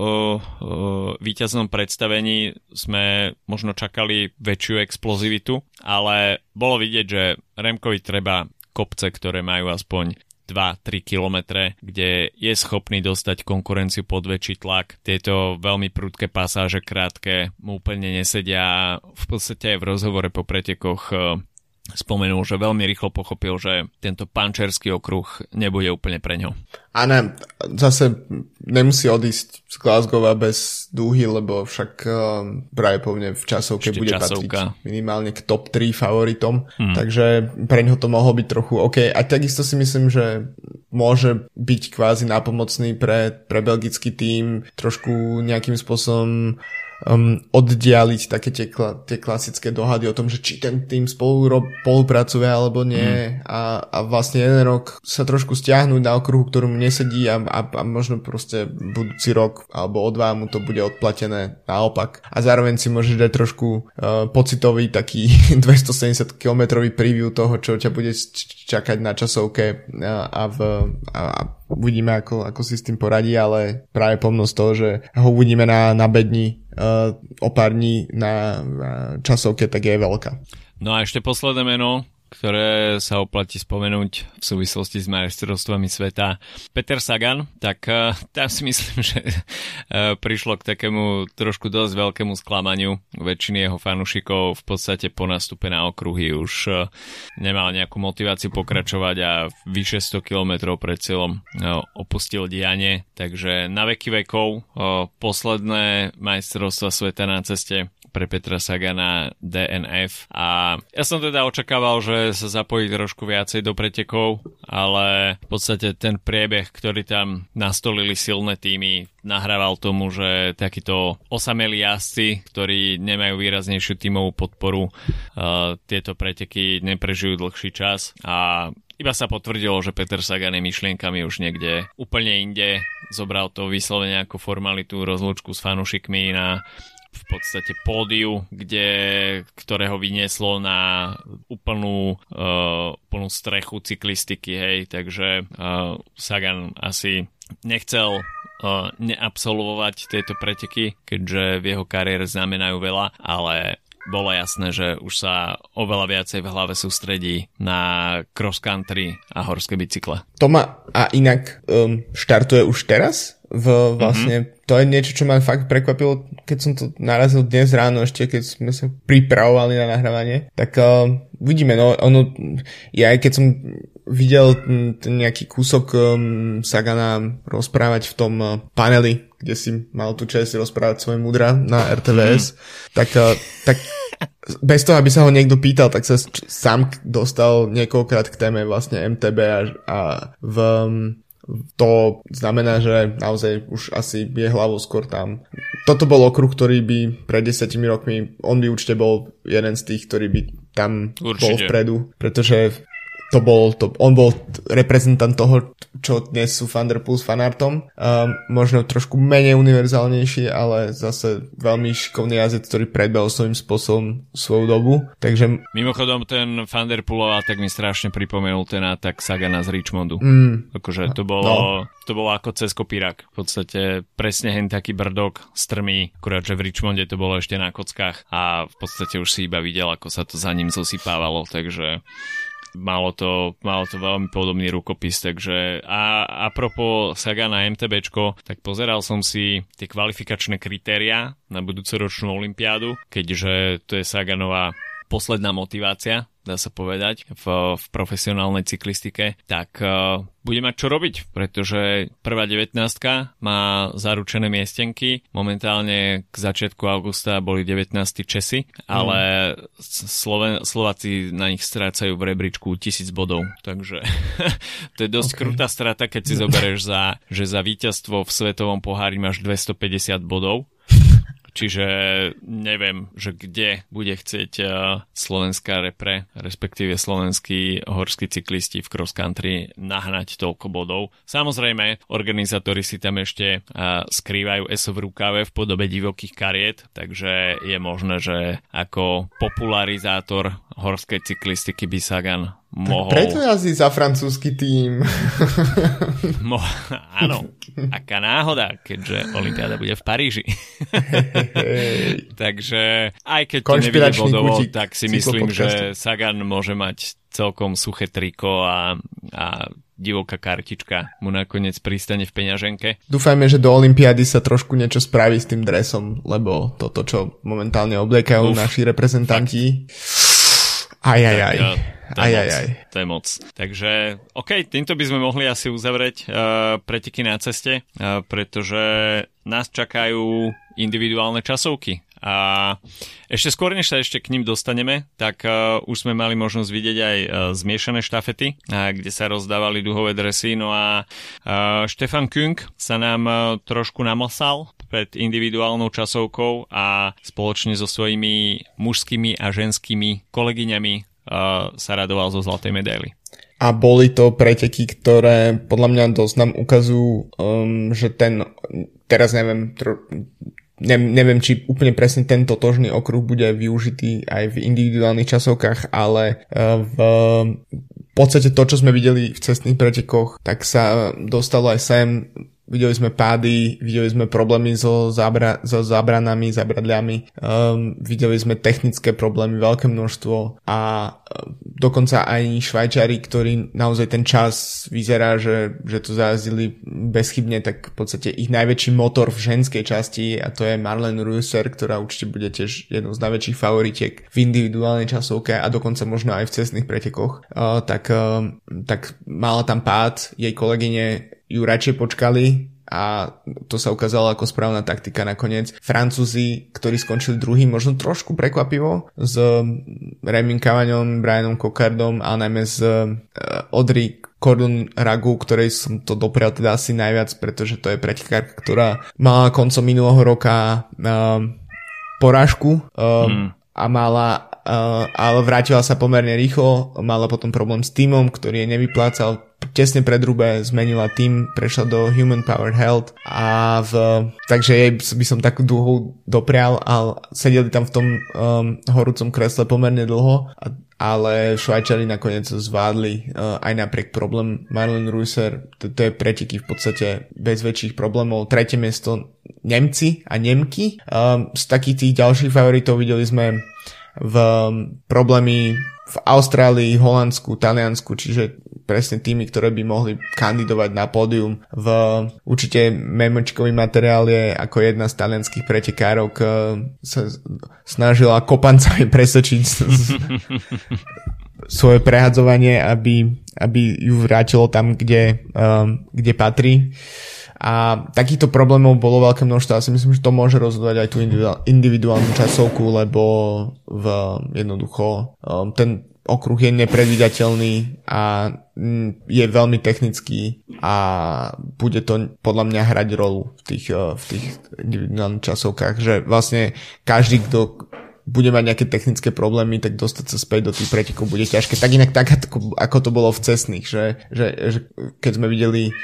víťaznom predstavení sme možno čakali väčšiu explozivitu, ale bolo vidieť, že Remkovi treba kopce, ktoré majú aspoň 2-3 kilometre, kde je schopný dostať konkurenciu pod väčší tlak. Tieto veľmi prudké pasáže krátke mu úplne nesedia. V podstate aj v rozhovore po pretekoch spomenul, že veľmi rýchlo pochopil, že tento pančerský okruh nebude úplne pre ňo. A ne, zase nemusí odísť z Glasgowa bez dúhy, lebo však uh, práve povne v časovke Ešte bude časovka. patriť minimálne k top 3 favoritom, hmm. takže pre ňo to mohlo byť trochu OK. A takisto si myslím, že môže byť kvázi napomocný pre, pre belgický tým, trošku nejakým spôsobom um, oddialiť také tie, kla, tie klasické dohady o tom, že či ten tým spolu spolupracuje alebo nie mm. a, a vlastne jeden rok sa trošku stiahnuť na okruhu, ktorú mu nesedí a, a, a možno proste budúci rok alebo o dva mu to bude odplatené naopak. A zároveň si môžeš dať trošku uh, pocitový taký 270 km preview toho, čo ťa bude čakať na časovke a, a, v, a, a uvidíme, ako, ako si s tým poradí, ale práve pomnosť toho, že ho uvidíme na, na bedni o pár na, na časovke, tak je veľká. No a ešte posledné meno, ktoré sa oplatí spomenúť v súvislosti s majstrovstvami sveta. Peter Sagan, tak uh, tam si myslím, že uh, prišlo k takému trošku dosť veľkému sklamaniu. Väčšiny jeho fanúšikov v podstate po nastupe na okruhy už uh, nemal nejakú motiváciu pokračovať a vyše 100 km pred cieľom opustil dianie. Takže na veky vekov posledné majstrovstva sveta na ceste pre Petra Sagana DNF a ja som teda očakával, že sa zapojí trošku viacej do pretekov, ale v podstate ten priebeh, ktorý tam nastolili silné týmy, nahrával tomu, že takíto osamelí jazdci, ktorí nemajú výraznejšiu tímovú podporu, uh, tieto preteky neprežijú dlhší čas a iba sa potvrdilo, že Peter Sagan je myšlienkami už niekde úplne inde. Zobral to vyslovene ako formalitu rozlúčku s fanúšikmi na v podstate pódiu, kde, ktoré vynieslo na úplnú, uh, úplnú strechu cyklistiky, hej, takže uh, Sagan asi nechcel uh, neabsolvovať tieto preteky, keďže v jeho kariére znamenajú veľa, ale bolo jasné, že už sa oveľa viacej v hlave sústredí na cross country a horské bicykle. Toma, a inak um, štartuje už teraz? V vlastne, mm-hmm. to je niečo, čo ma fakt prekvapilo, keď som to narazil dnes ráno ešte, keď sme sa pripravovali na nahrávanie, tak uh, vidíme, no, ono, ja aj keď som videl ten nejaký kúsok um, Sagana rozprávať v tom uh, paneli, kde si mal tu čest rozprávať svoje mudra na RTVS, mm-hmm. tak, uh, tak bez toho, aby sa ho niekto pýtal, tak sa sám dostal niekoľkrát k téme vlastne MTB a, a v, um, to znamená, že naozaj už asi je hlavou skôr tam. Toto bol okruh, ktorý by pred desiatimi rokmi, on by určite bol jeden z tých, ktorý by tam určite. bol vpredu, pretože to bol, to, on bol reprezentant toho, čo dnes sú Thunderpool s fanartom. Um, možno trošku menej univerzálnejší, ale zase veľmi šikovný jazdec, ktorý predbehol svojím spôsobom svoju dobu. Takže... Mimochodom ten Thunderpool tak mi strašne pripomenul ten atak Sagana z Richmondu. Mm. Akože to bolo, no. to bolo ako cez kopírak. V podstate presne hen taký brdok strmý, akurát, že v Richmonde to bolo ešte na kockách a v podstate už si iba videl, ako sa to za ním zosypávalo, takže malo to, malo to veľmi podobný rukopis, takže a, a propos saga na MTBčko, tak pozeral som si tie kvalifikačné kritéria na budúcoročnú olympiádu, keďže to je Saganová posledná motivácia dá sa povedať, v, v profesionálnej cyklistike, tak uh, bude mať čo robiť, pretože prvá 19 má zaručené miestenky. Momentálne k začiatku augusta boli 19 Česi, ale mm. Sloven- Slováci na nich strácajú v rebríčku 1000 bodov, takže to je dosť okay. krutá strata, keď si zoberieš za, že za víťazstvo v svetovom pohári máš 250 bodov Čiže neviem, že kde bude chcieť uh, slovenská repre, respektíve slovenskí horskí cyklisti v cross country nahnať toľko bodov. Samozrejme, organizátori si tam ešte uh, skrývajú ESO v rukave v podobe divokých kariet, takže je možné, že ako popularizátor horskej cyklistiky by Sagan mohol... Tak preto jazdí za francúzsky tým. Mo... Áno, aká náhoda, keďže Olympiáda bude v Paríži. Takže aj keď to nevidie bodovo, tak si myslím, že Sagan môže mať celkom suché triko a, a divoká kartička mu nakoniec pristane v peňaženke. Dúfajme, že do Olympiády sa trošku niečo spraví s tým dresom, lebo toto, čo momentálne obliekajú Uf, naši reprezentanti... Tak aj, aj, aj. To je, aj, aj, aj. to je moc. Takže, OK, týmto by sme mohli asi uzavrieť uh, preteky na ceste, uh, pretože nás čakajú individuálne časovky. A ešte skôr, než sa ešte k ním dostaneme, tak uh, už sme mali možnosť vidieť aj uh, zmiešané štafety, uh, kde sa rozdávali duhové dresy. No a uh, Štefan Kung sa nám uh, trošku namlsal pred individuálnou časovkou a spoločne so svojimi mužskými a ženskými kolegyňami uh, sa radoval zo zlatej medaily. A boli to preteky, ktoré podľa mňa dosť nám ukazujú, um, že ten, teraz neviem, tro, ne, neviem, či úplne presne tento tožný okruh bude využitý aj v individuálnych časovkách, ale uh, v podstate to, čo sme videli v cestných pretekoch, tak sa dostalo aj sem videli sme pády, videli sme problémy so, zábra, so zábranami, zábradliami, um, videli sme technické problémy, veľké množstvo a um, dokonca aj Švajčari, ktorí naozaj ten čas vyzerá, že, že to zajazdili bezchybne, tak v podstate ich najväčší motor v ženskej časti a to je Marlene Reusser, ktorá určite bude tiež jednou z najväčších favoritiek v individuálnej časovke a dokonca možno aj v cestných pretekoch, uh, tak, uh, tak mala tam pád, jej kolegyne ju radšej počkali a to sa ukázalo ako správna taktika nakoniec. Francúzi, ktorí skončili druhý, možno trošku prekvapivo s Remin Cavagnon, Brianom Kokardom a najmä s uh, Audrey Cordon Ragu, ktorej som to doprial teda asi najviac, pretože to je pretekárka, ktorá mala koncom minulého roka uh, porážku uh, mm. a mala ale vrátila sa pomerne rýchlo, mala potom problém s týmom, ktorý jej nevyplácal, tesne pred Rube zmenila tým, prešla do Human Power Health a v, takže jej by som takú dlhú doprial, ale sedeli tam v tom um, horúcom kresle pomerne dlho, ale Švajčari nakoniec zvládli uh, aj napriek problém Marlon Reusser, to, to je preteky v podstate bez väčších problémov. Tretie miesto Nemci a Nemky. Um, z takých tých ďalších favoritov videli sme v um, problémy v Austrálii, Holandsku, Taliansku, čiže presne tými, ktoré by mohli kandidovať na pódium. V určite memočkový materiál je ako jedna z talianských pretekárok sa snažila kopancami presvedčiť svoje prehadzovanie, aby, aby ju vrátilo tam, kde, um, kde patrí. A takýchto problémov bolo veľké množstvo. Ja si myslím, že to môže rozhodovať aj tú individuálnu časovku, lebo v, jednoducho um, ten okruh je nepredvídateľný a mm, je veľmi technický a bude to podľa mňa hrať rolu v tých, uh, v tých individuálnych časovkách, že vlastne každý, kto bude mať nejaké technické problémy, tak dostať sa späť do tých pretekov bude ťažké. Tak inak tak, ako to bolo v cestných, že, že, že keď sme videli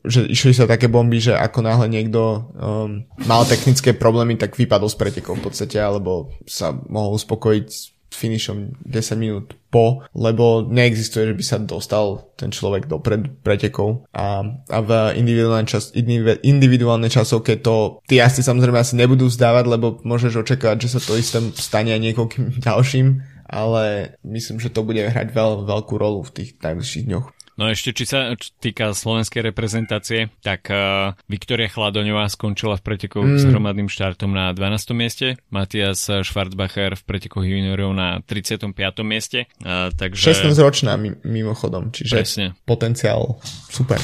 že išli sa také bomby, že ako náhle niekto um, mal technické problémy, tak vypadol z pretekov v podstate, alebo sa mohol uspokojiť s finišom 10 minút po, lebo neexistuje, že by sa dostal ten človek do pred, pretekov a, a v individuálnej, čas, individuálnej časovke to tí jazdci samozrejme asi nebudú vzdávať, lebo môžeš očakávať, že sa to isté stane aj niekoľkým ďalším, ale myslím, že to bude hrať veľ, veľkú rolu v tých najbližších dňoch. No ešte, či sa týka slovenskej reprezentácie, tak uh, Viktoria Chladoňová skončila v preteku mm. s hromadným štartom na 12. mieste, Matias Schwarzbacher v pretekoch juniorov na 35. mieste. Uh, takže... 16 ročná mimochodom, čiže Presne. potenciál super.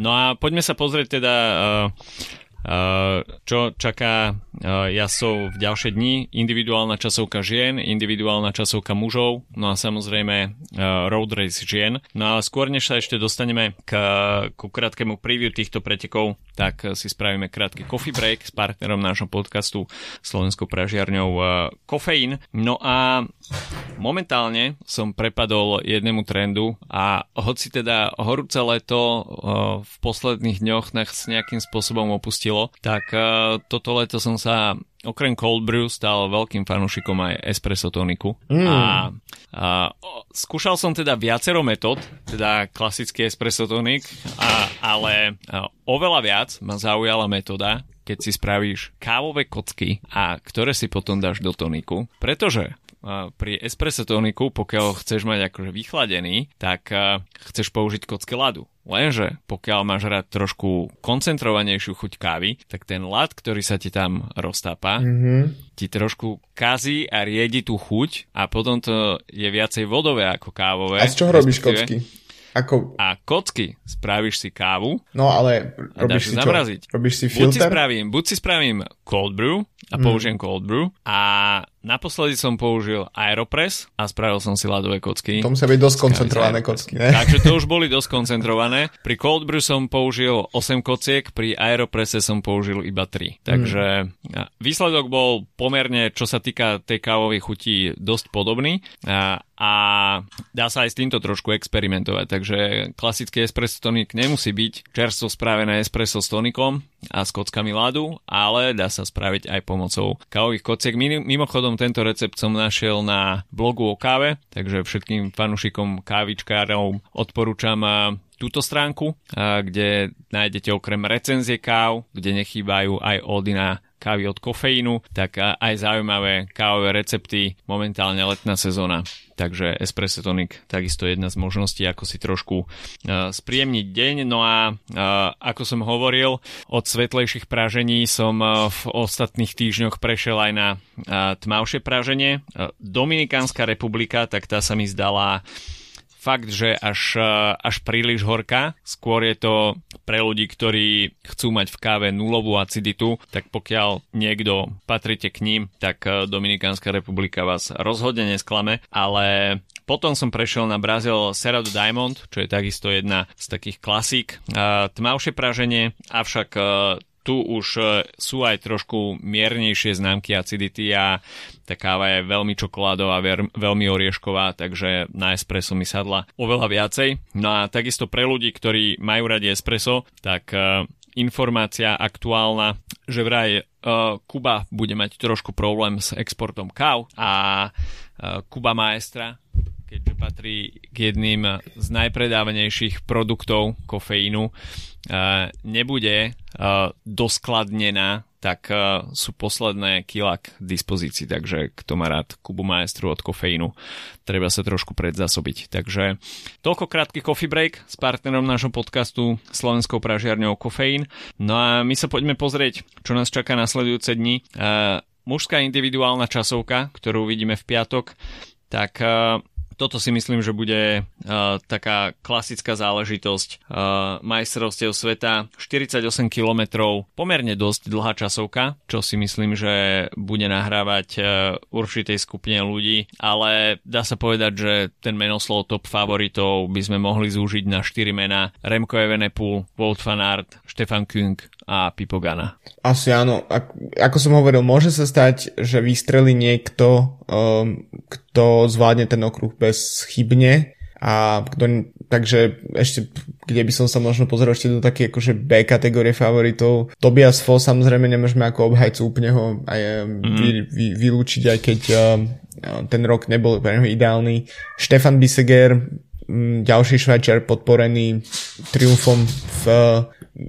no a poďme sa pozrieť teda uh, čo čaká jasov v ďalšie dni. Individuálna časovka žien, individuálna časovka mužov, no a samozrejme road race žien. No a skôr než sa ešte dostaneme k, ku krátkemu preview týchto pretekov, tak si spravíme krátky coffee break s partnerom nášho podcastu Slovenskou pražiarňou Kofeín. No a momentálne som prepadol jednému trendu a hoci teda horúce leto v posledných dňoch nás nejakým spôsobom opustil platilo, tak uh, toto leto som sa okrem cold brew stal veľkým fanúšikom aj espresso toniku. Mm. A, a skúšal som teda viacero metód, teda klasický espresso tonik, a, ale a, oveľa viac ma zaujala metóda, keď si spravíš kávové kocky a ktoré si potom dáš do toniku, pretože pri espresso toniku, pokiaľ chceš mať akože vychladený, tak chceš použiť kocky ľadu. Lenže pokiaľ máš rád trošku koncentrovanejšiu chuť kávy, tak ten lad, ktorý sa ti tam roztápa, mm-hmm. ti trošku kazí a riedi tú chuť a potom to je viacej vodové ako kávové. A z čoho robíš kocky? Ako... A kocky, spravíš si kávu. No ale robíš si čo? zamraziť. Robíš si filter? Buď si spravím, buď si spravím cold brew a mm. použijem cold brew a Naposledy som použil Aeropress a spravil som si ľadové kocky. To musia byť dosť koncentrované kocky, ne? Takže to už boli dosť koncentrované. Pri Cold Brew som použil 8 kociek, pri Aeropresse som použil iba 3. Takže mm. výsledok bol pomerne, čo sa týka tej kávovej chuti, dosť podobný. A, a dá sa aj s týmto trošku experimentovať. Takže klasický espresso tonik nemusí byť čerstvo spravené espresso s tonikom a s kockami ľadu, ale dá sa spraviť aj pomocou kávových kociek. Mimochodom tento recept som našiel na blogu o káve, takže všetkým fanúšikom kávičkárov odporúčam túto stránku, kde nájdete okrem recenzie káv, kde nechýbajú aj ódy na kávy od kofeínu, tak aj zaujímavé kávové recepty, momentálne letná sezóna. Takže espresso tonic takisto jedna z možností, ako si trošku uh, spríjemniť deň. No a uh, ako som hovoril, od svetlejších pražení som uh, v ostatných týždňoch prešiel aj na uh, tmavšie praženie. Uh, Dominikánska republika, tak tá sa mi zdala fakt, že až, až príliš horká. Skôr je to pre ľudí, ktorí chcú mať v káve nulovú aciditu, tak pokiaľ niekto patríte k ním, tak e, Dominikánska republika vás rozhodne nesklame, ale potom som prešiel na Brazil Cerrado Diamond, čo je takisto jedna z takých klasík. E, tmavšie praženie, avšak tu už e, sú aj trošku miernejšie známky acidity a tá káva je veľmi čokoládová, veľmi oriešková, takže na espresso mi sadla oveľa viacej. No a takisto pre ľudí, ktorí majú radi espresso, tak uh, informácia aktuálna, že vraj uh, Kuba bude mať trošku problém s exportom káv a Kuba Maestra keďže patrí k jedným z najpredávanejších produktov kofeínu, nebude doskladnená, tak sú posledné kila k dispozícii, takže kto má rád Kubu Maestru od kofeínu, treba sa trošku predzasobiť. Takže toľko krátky coffee break s partnerom nášho podcastu Slovenskou pražiarňou Kofeín. No a my sa poďme pozrieť, čo nás čaká nasledujúce dni. Mužská individuálna časovka, ktorú vidíme v piatok, tak toto si myslím, že bude uh, taká klasická záležitosť uh, majstrovstiev sveta. 48 km, pomerne dosť dlhá časovka, čo si myslím, že bude nahrávať uh, určitej skupine ľudí, ale dá sa povedať, že ten menoslov top favoritov by sme mohli zúžiť na 4 mená. Remko Evenepoel, Wout van Aert, Stefan Küng a Pipogana. Asi áno. Ako som hovoril, môže sa stať, že vystrelí niekto, kto zvládne ten okruh bez chybne a kto, takže ešte, kde by som sa možno pozrel ešte do také akože B kategórie favoritov. Tobias Fo samozrejme nemôžeme ako obhajcu úplne ho aj mm. vy, vy, vylúčiť, aj keď uh, ten rok nebol pre neho ideálny. Štefan Biseger, ďalší švajčiar podporený triumfom v, v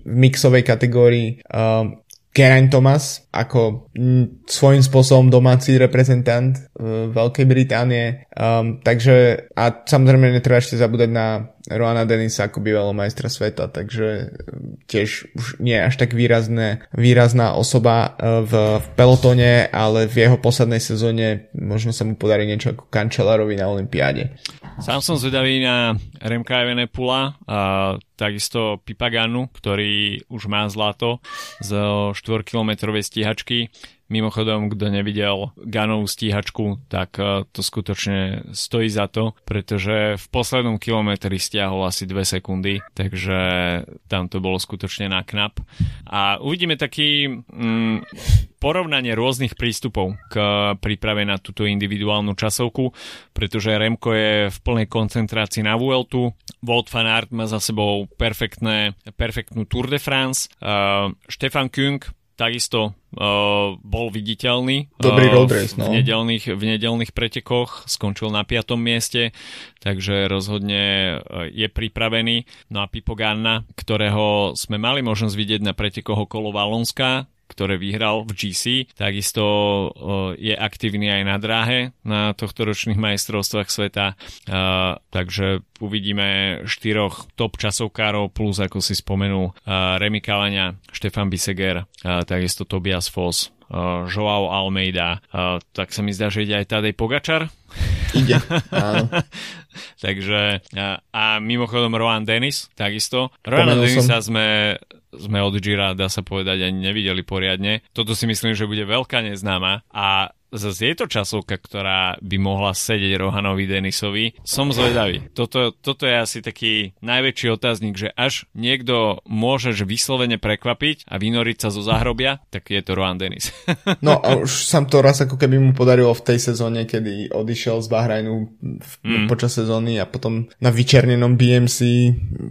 mixovej kategórii. Uh, Geraint Thomas ako m, svojím spôsobom domáci reprezentant uh, Veľkej Británie. Um, takže a samozrejme netreba ešte zabúdať na Roana Denisa ako bývalého majstra sveta, takže tiež už nie až tak výrazné, výrazná osoba uh, v, v pelotone, ale v jeho poslednej sezóne možno sa mu podarí niečo ako Kančelarovi na Olympiáde. Sám som zvedavý na Remka Evenepula a takisto Pipaganu, ktorý už má zlato z 4-kilometrovej stíhačky. Mimochodom, kto nevidel Ganovú stíhačku, tak e, to skutočne stojí za to, pretože v poslednom kilometri stiahol asi 2 sekundy, takže tam to bolo skutočne na knap. A uvidíme taký mm, porovnanie rôznych prístupov k príprave na túto individuálnu časovku, pretože Remko je v plnej koncentrácii na Vueltu, Wout van Aert má za sebou perfektné, perfektnú Tour de France, uh, Stefan Küng takisto uh, bol viditeľný Dobrý uh, road race, no. v, nedelných, v nedelných pretekoch, skončil na piatom mieste, takže rozhodne je pripravený. No a Pipo Ganna, ktorého sme mali možnosť vidieť na pretekoch okolo Valonska, ktoré vyhral v GC. Takisto je aktívny aj na dráhe na tohto ročných majstrovstvách sveta. Takže uvidíme štyroch top časovkárov plus, ako si spomenul, Remy Kalania, Štefan Biseger, takisto Tobias Foss, Joao Almeida, tak sa mi zdá, že ide aj Tadej Pogačar. Ide, áno. Takže a mimochodom Rohan Dennis, takisto. Rohan Denisa sme sme od Gira, dá sa povedať, ani nevideli poriadne. Toto si myslím, že bude veľká neznáma a zase je to časovka, ktorá by mohla sedieť Rohanovi Denisovi. Som zvedavý. Toto, toto je asi taký najväčší otáznik, že až niekto môžeš vyslovene prekvapiť a vynoriť sa zo záhrobia, tak je to Rohan Denis. no a už sam to raz ako keby mu podarilo v tej sezóne, kedy odišiel z Bahrajnu v, mm. počas sezóny a potom na vyčernenom BMC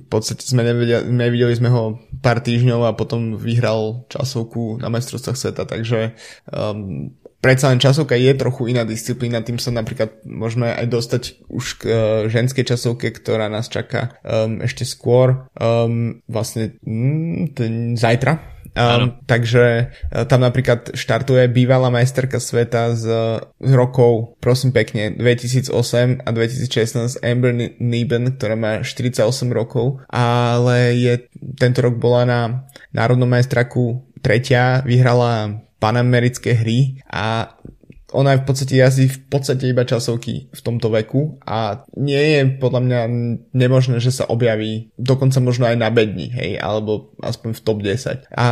v podstate sme nevedeli, nevideli sme ho pár týždňov a potom vyhral časovku na majstrovstvách sveta, takže um, predsa len časovka je trochu iná disciplína, tým sa napríklad môžeme aj dostať už k uh, ženskej časovke, ktorá nás čaká um, ešte skôr, um, vlastne um, ten, zajtra, Um, takže uh, tam napríklad štartuje bývalá majsterka sveta z, z rokov, prosím pekne, 2008 a 2016 Amber Neben, ktorá má 48 rokov, ale je, tento rok bola na národnom majstraku tretia, vyhrala panamerické hry a ona v podstate jazdí v podstate iba časovky v tomto veku a nie je podľa mňa nemožné, že sa objaví dokonca možno aj na bedni, hej, alebo aspoň v top 10. A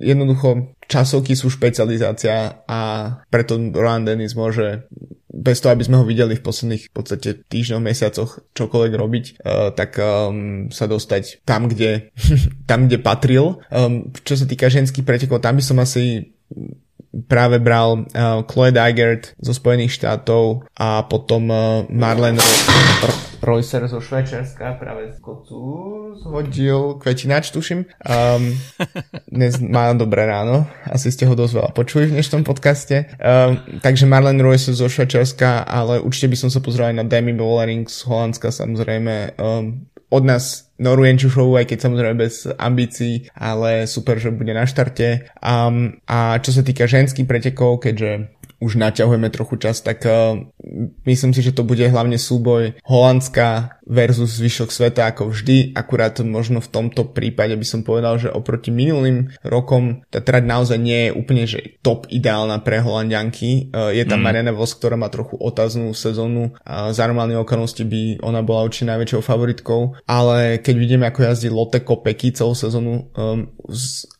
jednoducho časovky sú špecializácia a preto Roland Dennis môže bez toho, aby sme ho videli v posledných v podstate týždňoch, mesiacoch čokoľvek robiť, uh, tak um, sa dostať tam, kde, tam, kde patril. Um, čo sa týka ženských pretekov, tam by som asi práve bral uh, Chloe Dygert zo Spojených štátov a potom uh, Marlene Reusser zo Švajčiarska práve z kocu zhodil kvetinač, tuším. Um, dnes má dobré ráno, asi ste ho dosť veľa počuli v dnešnom podcaste. Um, takže Marlene Reusser zo Švajčiarska, ale určite by som sa pozrel aj na Demi Bollering z Holandska samozrejme. Um, od nás Noru Jenčušovu, aj keď samozrejme bez ambícií, ale super, že bude na štarte. Um, a čo sa týka ženských pretekov, keďže už naťahujeme trochu čas, tak uh, myslím si, že to bude hlavne súboj Holandska versus zvyšok sveta ako vždy, akurát možno v tomto prípade by som povedal, že oproti minulým rokom tá trať naozaj nie je úplne že top ideálna pre Holandianky. Uh, je tam mm. Mariana Vos, ktorá má trochu otáznú sezónu a za normálne okolnosti by ona bola určite najväčšou favoritkou, ale keď vidíme ako jazdí Lotte Kopecky celú sezónu um,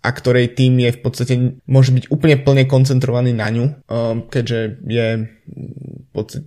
a ktorej tým je v podstate môže byť úplne plne koncentrovaný na ňu, um, keďže je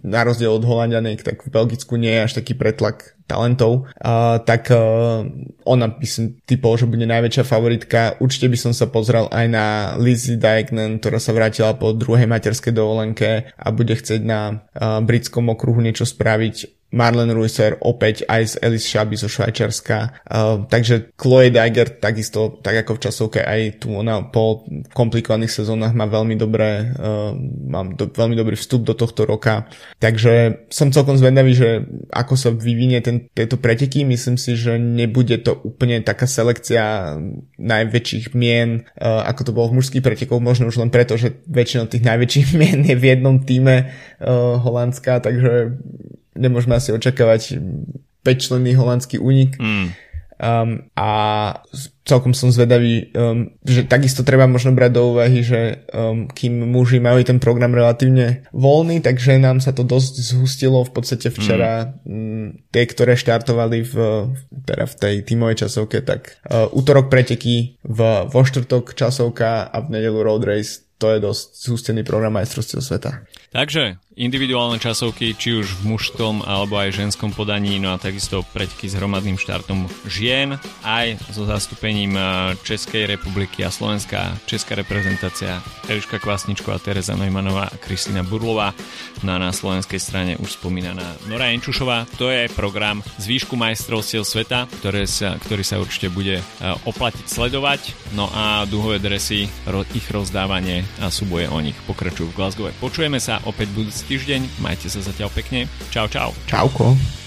na rozdiel od Holandianek, tak v Belgicku nie je až taký pretlak talentov, uh, tak uh, ona by som typol, že bude najväčšia favoritka. Určite by som sa pozrel aj na Lizzie Diagnan, ktorá sa vrátila po druhej materskej dovolenke a bude chcieť na uh, britskom okruhu niečo spraviť Marlen Reusser opäť aj z Alice Shabi zo Švajčarska. Uh, takže Chloe Deiger takisto, tak ako v časovke aj tu ona po komplikovaných sezónach má veľmi dobré, uh, mám do, veľmi dobrý vstup do tohto roka. Takže som celkom zvedavý, že ako sa vyvinie ten, tieto preteky. Myslím si, že nebude to úplne taká selekcia najväčších mien, uh, ako to bolo v mužských pretekoch, možno už len preto, že väčšinou tých najväčších mien je v jednom týme uh, Holandska, takže nemôžeme asi očakávať 5-členný holandský únik. Mm. Um, a celkom som zvedavý, um, že takisto treba možno brať do úvahy, že um, kým muži majú ten program relatívne voľný, takže nám sa to dosť zhustilo v podstate včera mm. um, tie, ktoré štartovali v, teda v tej tímovej časovke, tak uh, útorok preteky, v, vo štvrtok časovka a v nedelu road race to je dosť zústený program majstrovstiev sveta. Takže individuálne časovky, či už v mužskom alebo aj ženskom podaní, no a takisto preteky s hromadným štartom žien, aj so zastúpením eh, Českej republiky a Slovenská česká reprezentácia Eliška Kvasničko a Teresa Neumannová a Kristýna Burlová. No a na slovenskej strane už spomínaná Nora Enčušová. To je program z výšku majstrovstiev sveta, ktoré sa, ktorý sa určite bude eh, oplatiť sledovať. No a duhové dresy, ich rozdávanie a súboje o nich pokračujú v Glasgow. Počujeme sa opäť budúci týždeň, majte sa zatiaľ pekne. Čau, čau. Čauko.